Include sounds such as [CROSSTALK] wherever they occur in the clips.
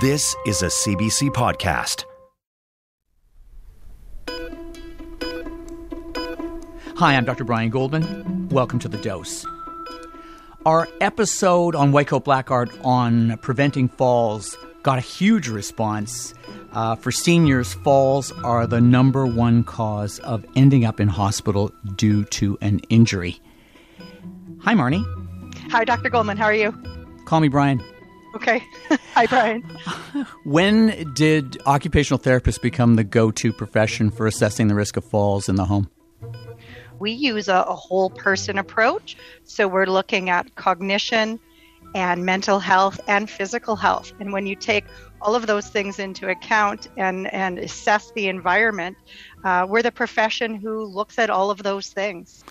This is a CBC podcast. Hi, I'm Dr. Brian Goldman. Welcome to The Dose. Our episode on White Coat Black Art on preventing falls got a huge response. Uh, for seniors, falls are the number one cause of ending up in hospital due to an injury. Hi, Marnie. Hi, Dr. Goldman. How are you? Call me Brian. Okay. [LAUGHS] Hi, Brian. when did occupational therapists become the go to profession for assessing the risk of falls in the home? We use a, a, whole person approach. So we're looking at cognition and mental health and physical health. And when you take all of those things into account and, and assess the environment, uh, we're the profession who looks at all of those things.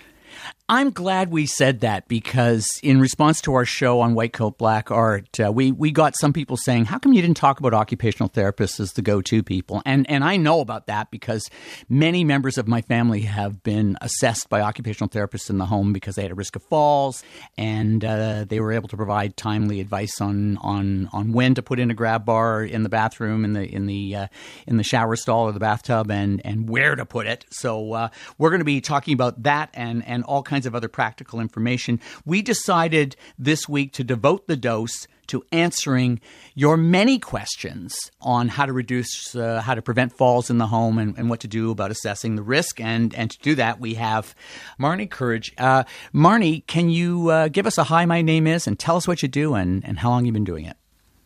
I'm glad we said that because in response to our show on White Coat Black Art, uh, we we got some people saying, "How come you didn't talk about occupational therapists as the go-to people?" And and I know about that because many members of my family have been assessed by occupational therapists in the home because they had a risk of falls, and uh, they were able to provide timely advice on on on when to put in a grab bar in the bathroom, in the in the uh, in the shower stall or the bathtub, and and where to put it. So uh, we're going to be talking about that and and all kinds kinds of other practical information. We decided this week to devote the dose to answering your many questions on how to reduce, uh, how to prevent falls in the home and, and, what to do about assessing the risk. And, and to do that, we have Marnie Courage. Uh, Marnie, can you uh, give us a hi, my name is, and tell us what you do and, and how long you've been doing it?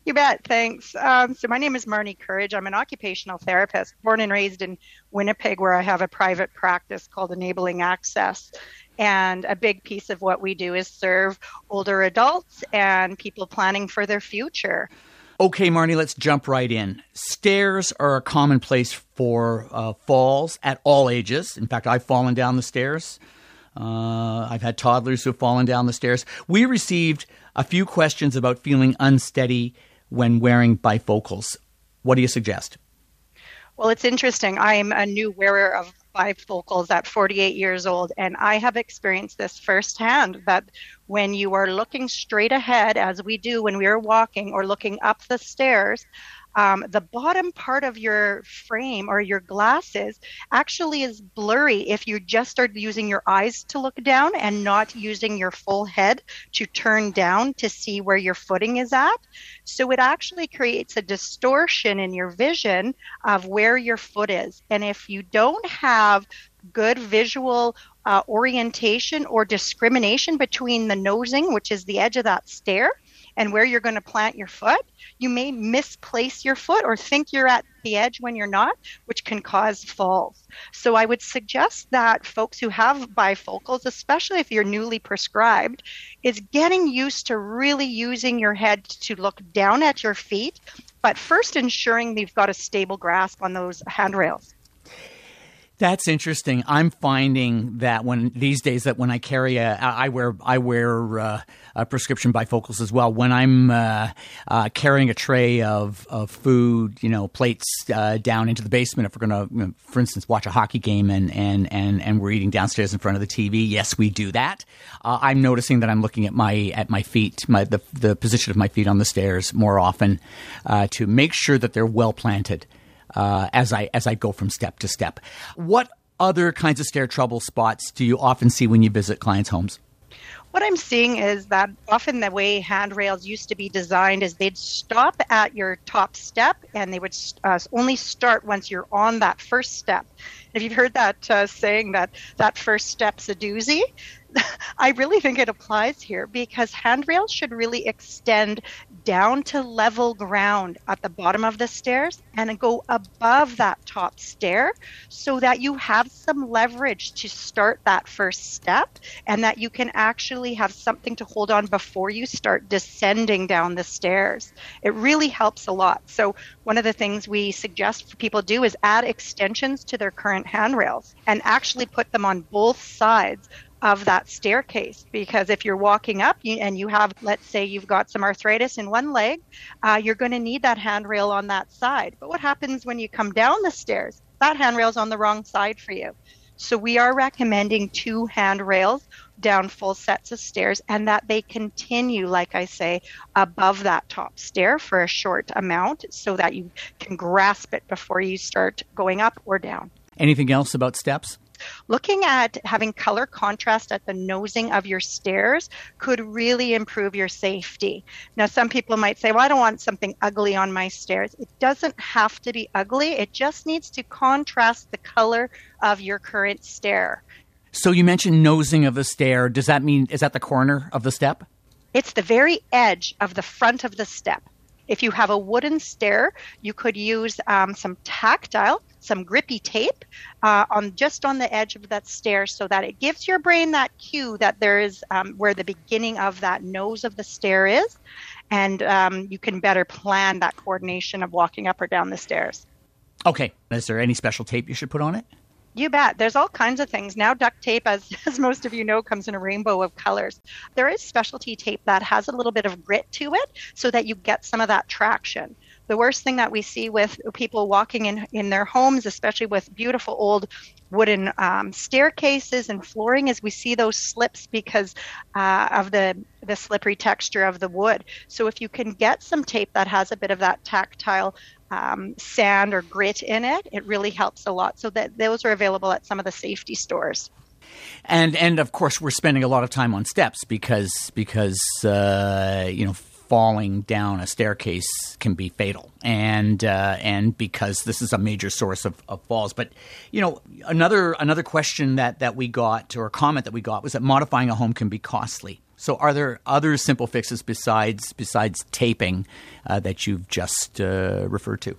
You bet. Thanks. Um, so my name is Marnie Courage. I'm an occupational therapist, born and raised in Winnipeg, where I have a private practice called Enabling Access. And a big piece of what we do is serve older adults and people planning for their future. Okay, Marnie, let's jump right in. Stairs are a common place for uh, falls at all ages. In fact, I've fallen down the stairs. Uh, I've had toddlers who have fallen down the stairs. We received a few questions about feeling unsteady when wearing bifocals. What do you suggest? Well, it's interesting. I'm a new wearer of bifocals at 48 years old, and I have experienced this firsthand that when you are looking straight ahead, as we do when we are walking or looking up the stairs, um, the bottom part of your frame or your glasses actually is blurry if you just start using your eyes to look down and not using your full head to turn down to see where your footing is at. So it actually creates a distortion in your vision of where your foot is. And if you don't have good visual uh, orientation or discrimination between the nosing, which is the edge of that stair, and where you're going to plant your foot, you may misplace your foot or think you're at the edge when you're not, which can cause falls. So I would suggest that folks who have bifocals, especially if you're newly prescribed, is getting used to really using your head to look down at your feet, but first ensuring you've got a stable grasp on those handrails. That's interesting. I'm finding that when these days that when I carry a, I wear I wear uh, a prescription bifocals as well. When I'm uh, uh, carrying a tray of, of food, you know, plates uh, down into the basement, if we're going to, you know, for instance, watch a hockey game and, and and and we're eating downstairs in front of the TV, yes, we do that. Uh, I'm noticing that I'm looking at my at my feet, my the the position of my feet on the stairs more often uh, to make sure that they're well planted uh, as I as I go from step to step. What other kinds of stair trouble spots do you often see when you visit clients' homes? What I'm seeing is that often the way handrails used to be designed is they'd stop at your top step and they would uh, only start once you're on that first step. If you've heard that uh, saying that that first step's a doozy, [LAUGHS] I really think it applies here because handrails should really extend down to level ground at the bottom of the stairs and go above that top stair so that you have some leverage to start that first step and that you can actually have something to hold on before you start descending down the stairs. It really helps a lot. So, one of the things we suggest for people do is add extensions to their current handrails and actually put them on both sides of that staircase because if you're walking up and you have let's say you've got some arthritis in one leg uh, you're going to need that handrail on that side. But what happens when you come down the stairs? That handrail's on the wrong side for you. So we are recommending two handrails down full sets of stairs and that they continue like i say above that top stair for a short amount so that you can grasp it before you start going up or down. Anything else about steps Looking at having color contrast at the nosing of your stairs could really improve your safety. Now, some people might say, well, I don't want something ugly on my stairs. It doesn't have to be ugly, it just needs to contrast the color of your current stair. So, you mentioned nosing of the stair. Does that mean, is that the corner of the step? It's the very edge of the front of the step. If you have a wooden stair, you could use um, some tactile some grippy tape uh, on just on the edge of that stair so that it gives your brain that cue that there is um, where the beginning of that nose of the stair is. And um, you can better plan that coordination of walking up or down the stairs. Okay. Is there any special tape you should put on it you bet. There's all kinds of things. Now, duct tape, as, [LAUGHS] as most of you know, comes in a rainbow of colors. There is specialty tape that has a little bit of grit to it so that you get some of that traction the worst thing that we see with people walking in in their homes, especially with beautiful old wooden um, staircases and flooring, is we see those slips because uh, of the the slippery texture of the wood. So if you can get some tape that has a bit of that tactile um, sand or grit in it, it really helps a lot. So that those are available at some of the safety stores. And and of course we're spending a lot of time on steps because because uh, you know falling down a staircase can be fatal, and uh, and because this is a major source of, of falls. But you know, another another question that that we got or a comment that we got was that modifying a home can be costly. So, are there other simple fixes besides besides taping uh, that you've just uh, referred to?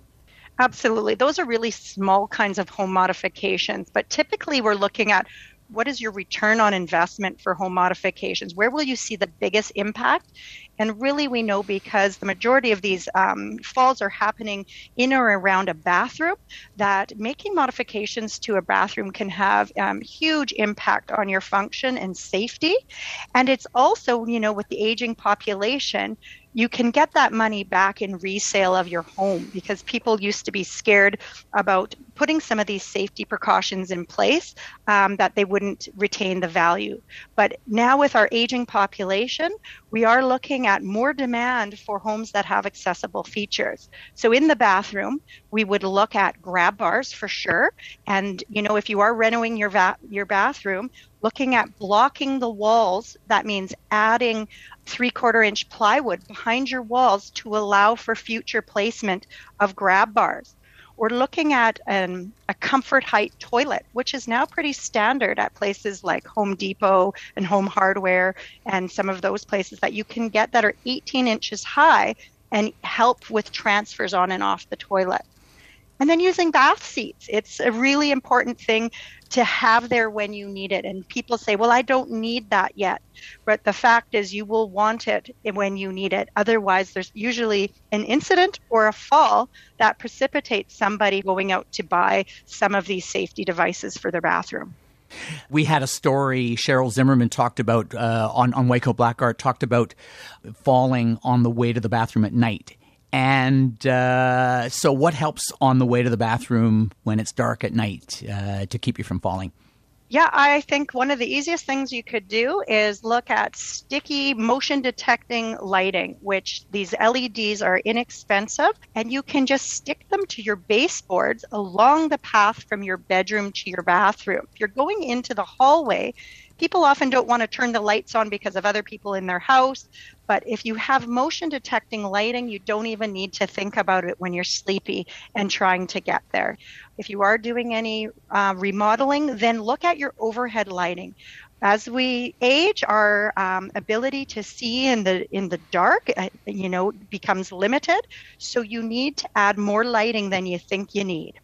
Absolutely. Those are really small kinds of home modifications, but typically we're looking at what is your return on investment for home modifications? Where will you see the biggest impact? And really, we know because the majority of these um, falls are happening in or around a bathroom that making modifications to a bathroom can have um, huge impact on your function and safety. And it's also, you know, with the aging population, you can get that money back in resale of your home because people used to be scared about putting some of these safety precautions in place um, that they wouldn't retain the value. But now, with our aging population, we are looking at more demand for homes that have accessible features. So, in the bathroom, we would look at grab bars for sure. And, you know, if you are renovating your, va- your bathroom, looking at blocking the walls, that means adding three quarter inch plywood behind your walls to allow for future placement of grab bars. We're looking at um, a comfort height toilet, which is now pretty standard at places like Home Depot and Home Hardware and some of those places that you can get that are 18 inches high and help with transfers on and off the toilet. And then using bath seats. It's a really important thing to have there when you need it. And people say, well, I don't need that yet. But the fact is, you will want it when you need it. Otherwise, there's usually an incident or a fall that precipitates somebody going out to buy some of these safety devices for their bathroom. We had a story Cheryl Zimmerman talked about uh, on on Coat Black Art talked about falling on the way to the bathroom at night, and uh, so, what helps on the way to the bathroom when it's dark at night uh, to keep you from falling? Yeah, I think one of the easiest things you could do is look at sticky motion detecting lighting, which these LEDs are inexpensive, and you can just stick them to your baseboards along the path from your bedroom to your bathroom. If you're going into the hallway, people often don't want to turn the lights on because of other people in their house. But if you have motion detecting lighting, you don't even need to think about it when you're sleepy and trying to get there. If you are doing any uh, remodeling, then look at your overhead lighting. as we age, our um, ability to see in the in the dark, uh, you know, becomes limited. So you need to add more lighting than you think you need.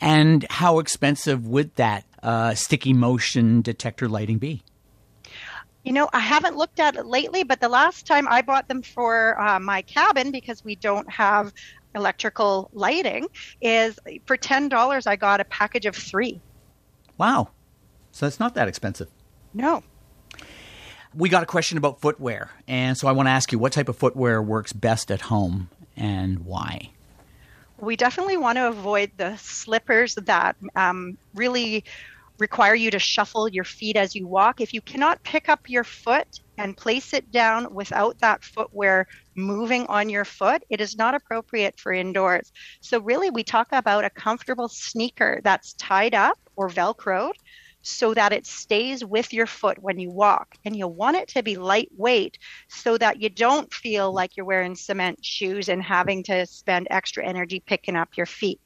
And how expensive would that uh, sticky motion detector lighting be? You know, I haven't looked at it lately, but the last time I bought them for uh, my cabin because we don't have electrical lighting is for ten dollars. I got a package of three. Wow, so it's not that expensive. No. We got a question about footwear, and so I want to ask you what type of footwear works best at home and why. We definitely want to avoid the slippers that um, really require you to shuffle your feet as you walk. If you cannot pick up your foot and place it down without that footwear moving on your foot, it is not appropriate for indoors. So, really, we talk about a comfortable sneaker that's tied up or velcroed so that it stays with your foot when you walk. And you want it to be lightweight so that you don't feel like you're wearing cement shoes and having to spend extra energy picking up your feet.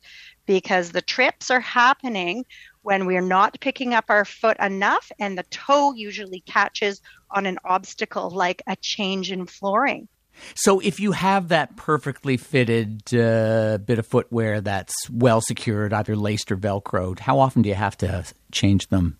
Because the trips are happening when we're not picking up our foot enough and the toe usually catches on an obstacle like a change in flooring. So, if you have that perfectly fitted uh, bit of footwear that's well secured, either laced or velcroed, how often do you have to change them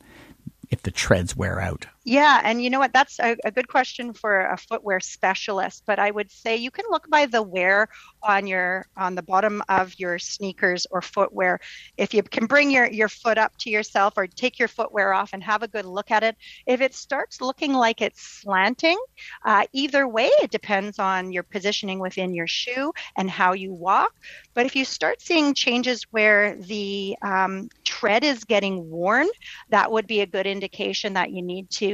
if the treads wear out? Yeah, and you know what? That's a, a, good question for a footwear specialist. But I would say you can look by the wear on your on the bottom of your sneakers or footwear. If you can bring your your foot up to yourself or take your footwear off and have a good look at it. If it starts looking like it's slanting, uh, either way, it depends on your positioning within your shoe and how you walk. But if you start seeing changes where the um, tread is getting worn, that would be a good indication that you need to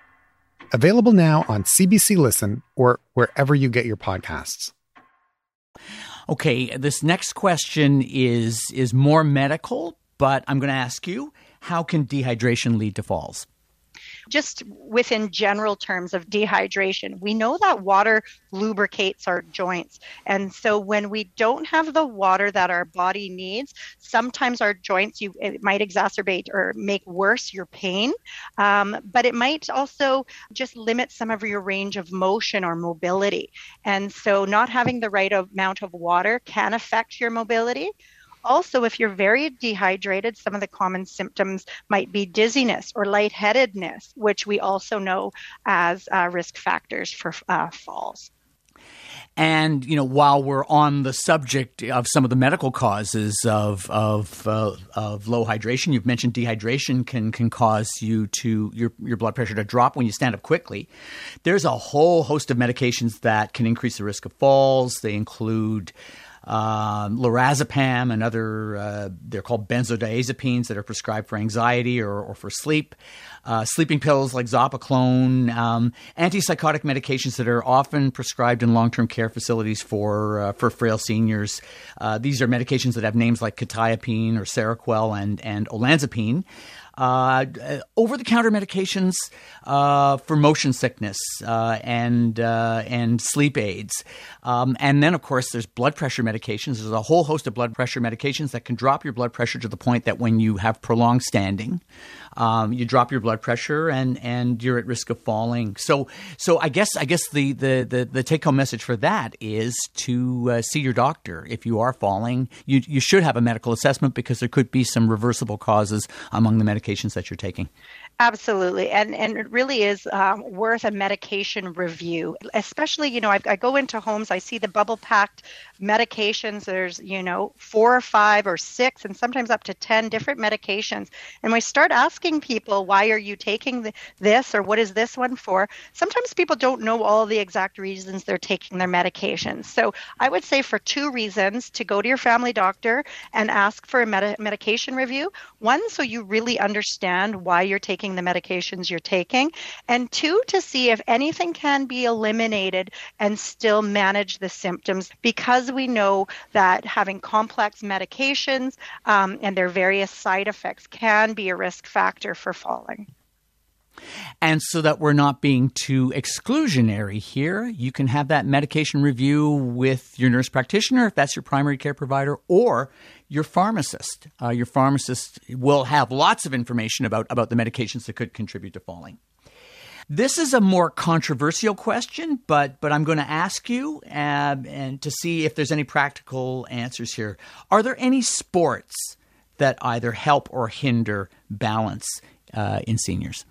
Available now on CBC Listen or wherever you get your podcasts. Okay, this next question is is more medical, but I'm going to ask you, how can dehydration lead to falls? Just within general terms of dehydration, we know that water lubricates our joints. And so when we don't have the water that our body needs, sometimes our joints, you it might exacerbate or make worse your pain, um, but it might also just limit some of your range of motion or mobility. And so not having the right amount of water can affect your mobility. Also, if you're very dehydrated, some of the common symptoms might be dizziness or lightheadedness, which we also know as uh, risk factors for uh, falls. And you know, while we're on the subject of some of the medical causes of of, uh, of low hydration, you've mentioned dehydration can can cause you to your your blood pressure to drop when you stand up quickly. There's a whole host of medications that can increase the risk of falls. They include um, lorazepam and other, uh, they're called benzodiazepines that are prescribed for anxiety or, or for sleep. Uh, sleeping pills like Zopiclone, um, antipsychotic medications that are often prescribed in long-term care facilities for uh, for frail seniors. Uh, these are medications that have names like quetiapine or Seroquel and and olanzapine uh, over the counter medications uh, for motion sickness uh, and uh, and sleep aids, um, and then of course there's blood pressure medications. There's a whole host of blood pressure medications that can drop your blood pressure to the point that when you have prolonged standing, um, you drop your blood pressure and and you're at risk of falling. So so I guess I guess the the the, the take home message for that is to uh, see your doctor if you are falling. You you should have a medical assessment because there could be some reversible causes among the medications that you're taking. Absolutely, and and it really is um, worth a medication review. Especially, you know, I, I, go into homes, I see the bubble packed medications. There's you know four or five or six, and sometimes up to ten different medications. And we start asking people, why are you taking the, this, or what is this one for? Sometimes people don't know all the exact reasons they're taking their medications. So I would say for two reasons to go to your family doctor and ask for a med- medication review. One, so you really understand why you're taking the medications you're taking, and two, to see if anything can be eliminated and still manage the symptoms because we know that having complex medications um, and their various side effects can be a risk factor for falling. And so that we're not being too exclusionary here, you can have that medication review with your nurse practitioner if that's your primary care provider, or your pharmacist. Uh, your pharmacist will have lots of information about, about the medications that could contribute to falling. This is a more controversial question, but but I'm going to ask you uh, and to see if there's any practical answers here. Are there any sports that either help or hinder balance uh, in seniors?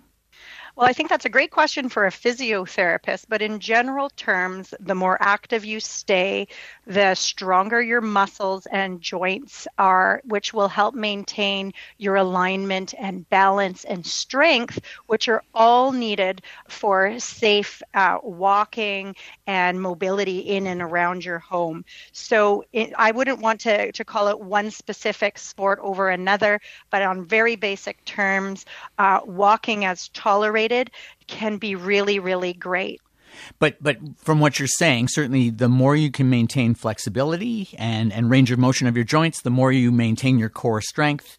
Well, I think that's a great question for a physiotherapist, but in general terms, the more active you stay, the stronger your muscles and joints are, which will help maintain your alignment and balance and strength, which are all needed for safe uh, walking and mobility in and around your home. So it, I wouldn't want to, to call it one specific sport over another, but on very basic terms, uh, walking as tolerated can be really, really great. But but from what you're saying, certainly the more you can maintain flexibility and, and range of motion of your joints, the more you maintain your core strength,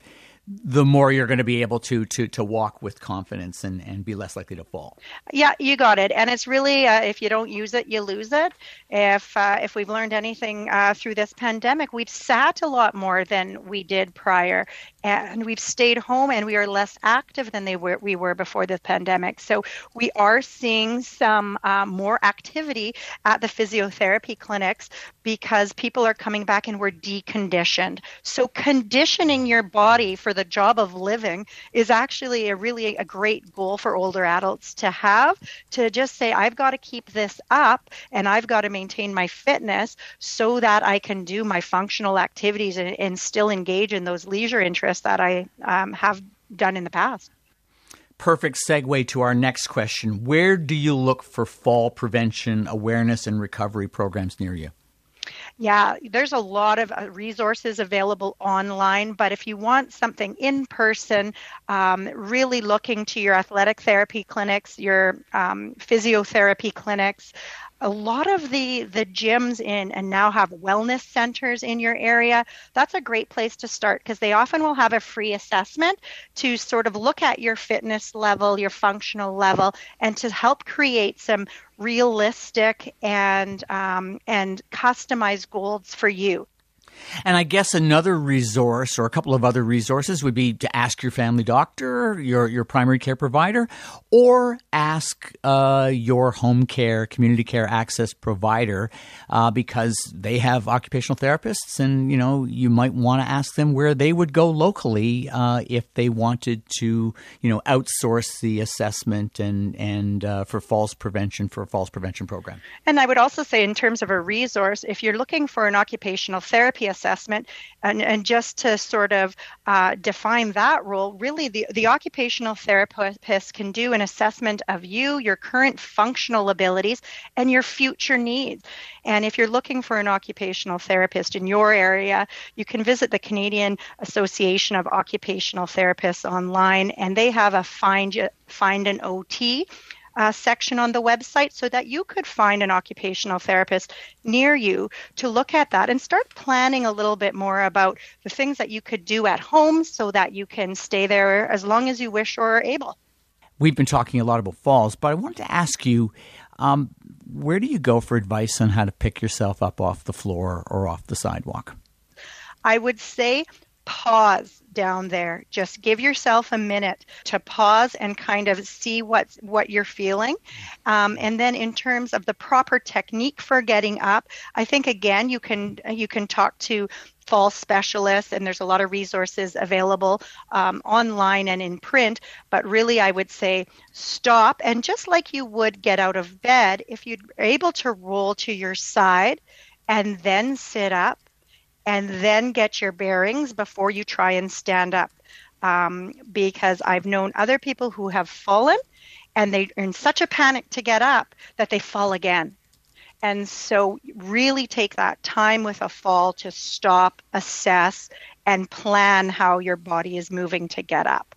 the more you're going to be able to to to walk with confidence and and be less likely to fall. Yeah, you got it. And it's really uh, if you don't use it, you lose it. If uh, if we've learned anything uh, through this pandemic, we've sat a lot more than we did prior, and we've stayed home, and we are less active than they were we were before the pandemic. So we are seeing some uh, more activity at the physiotherapy clinics because people are coming back and we're deconditioned. So conditioning your body for the job of living is actually a really a great goal for older adults to have to just say I've got to keep this up and I've got to maintain my fitness so that I can do my functional activities and, and still engage in those leisure interests that I um, have done in the past perfect segue to our next question. Where do you look for fall prevention awareness and recovery programs near you? Yeah, there's a lot of uh, resources available online, but if you want something in person, um, really looking to your athletic therapy clinics, your um, physiotherapy clinics, a lot of the the gyms in and now have wellness centers in your area that's a great place to start because they often will have a free assessment to sort of look at your fitness level your functional level and to help create some realistic and um, and customized goals for you and I guess another resource or a couple of other resources would be to ask your family doctor, your, your primary care provider, or ask uh, your home care, community care access provider uh, because they have occupational therapists and, you know, you might want to ask them where they would go locally uh, if they wanted to, you know, outsource the assessment and, and uh, for falls prevention for a falls prevention program. And I would also say in terms of a resource, if you're looking for an occupational therapy assessment. And, and just to sort of uh, define that role, really the, the occupational therapist can do an assessment of you, your current functional abilities, and your future needs. And if you're looking for an occupational therapist in your area, you can visit the Canadian Association of Occupational Therapists online, and they have a find find an OT uh, section on the website so that you could find an occupational therapist near you to look at that and start planning a little bit more about the things that you could do at home so that you can stay there as long as you wish or are able. We've been talking a lot about falls, but I wanted to ask you um, where do you go for advice on how to pick yourself up off the floor or off the sidewalk? I would say pause down there. Just give yourself a minute to pause and kind of see what what you're feeling. Um, and then in terms of the proper technique for getting up, I think again you can you can talk to fall specialists and there's a lot of resources available um, online and in print but really i would say stop and just like you would get out of bed if you're able to roll to your side and then sit up and then get your bearings before you try and stand up. Um, because I've known other people who have fallen and they're in such a panic to get up that they fall again. And so, really take that time with a fall to stop, assess, and plan how your body is moving to get up.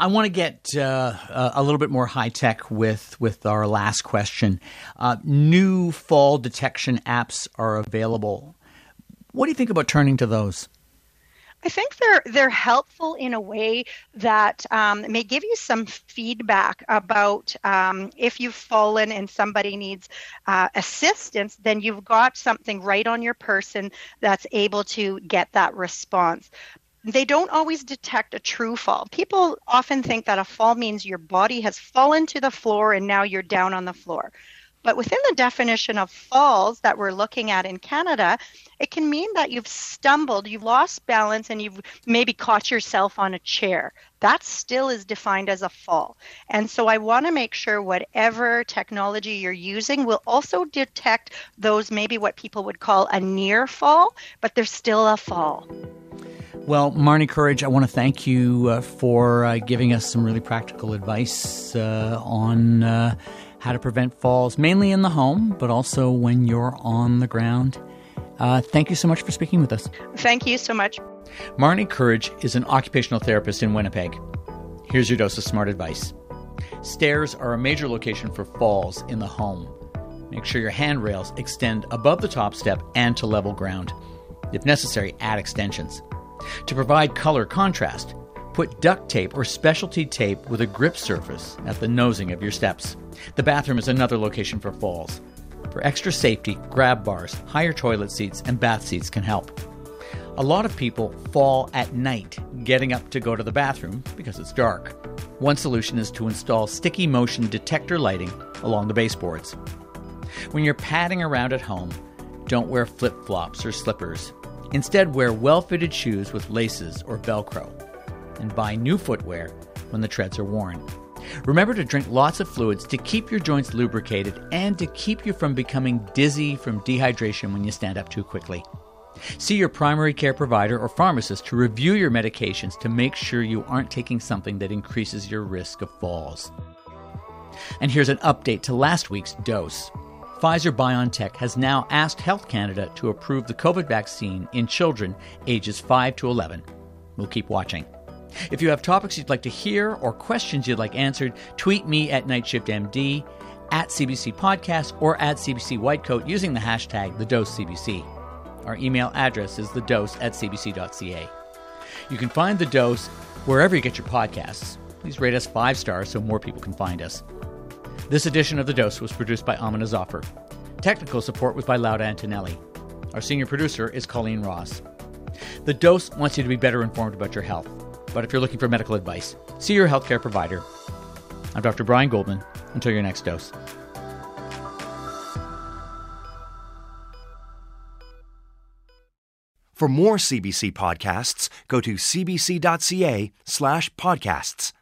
I want to get uh, a little bit more high tech with with our last question. Uh, new fall detection apps are available. What do you think about turning to those? I think they're they're helpful in a way that um, may give you some feedback about um, if you've fallen and somebody needs uh, assistance, then you've got something right on your person that's able to get that response they don't always detect a true fall. People often think that a fall means your body has fallen to the floor and now you're down on the floor. But within the definition of falls that we're looking at in Canada, it can mean that you've stumbled, you've lost balance, and you've maybe caught yourself on a chair. That still is defined as a fall. And so I want to make sure whatever technology you're using will also detect those maybe what people would call a near fall, but there's still a fall. Well, Marnie Courage, I want to thank you uh, for uh, giving us some really practical advice uh, on uh, how to prevent falls, mainly in the home, but also when you're on the ground. Uh, thank you so much for speaking with us. Thank you so much. Marnie Courage is an occupational therapist in Winnipeg. Here's your dose of smart advice Stairs are a major location for falls in the home. Make sure your handrails extend above the top step and to level ground. If necessary, add extensions. To provide color contrast, put duct tape or specialty tape with a grip surface at the nosing of your steps. The bathroom is another location for falls. For extra safety, grab bars, higher toilet seats, and bath seats can help. A lot of people fall at night getting up to go to the bathroom because it's dark. One solution is to install sticky motion detector lighting along the baseboards. When you're padding around at home, don't wear flip flops or slippers. Instead, wear well fitted shoes with laces or Velcro, and buy new footwear when the treads are worn. Remember to drink lots of fluids to keep your joints lubricated and to keep you from becoming dizzy from dehydration when you stand up too quickly. See your primary care provider or pharmacist to review your medications to make sure you aren't taking something that increases your risk of falls. And here's an update to last week's dose. Pfizer BioNTech has now asked Health Canada to approve the COVID vaccine in children ages 5 to 11. We'll keep watching. If you have topics you'd like to hear or questions you'd like answered, tweet me at NightShiftMD, at CBC Podcast, or at CBC Whitecoat using the hashtag TheDoseCBC. Our email address is thedose at cbc.ca. You can find The Dose wherever you get your podcasts. Please rate us five stars so more people can find us. This edition of The Dose was produced by Amina Zafar. Technical support was by Lauda Antonelli. Our senior producer is Colleen Ross. The Dose wants you to be better informed about your health. But if you're looking for medical advice, see your healthcare provider. I'm Dr. Brian Goldman. Until your next dose. For more CBC podcasts, go to cbc.ca slash podcasts.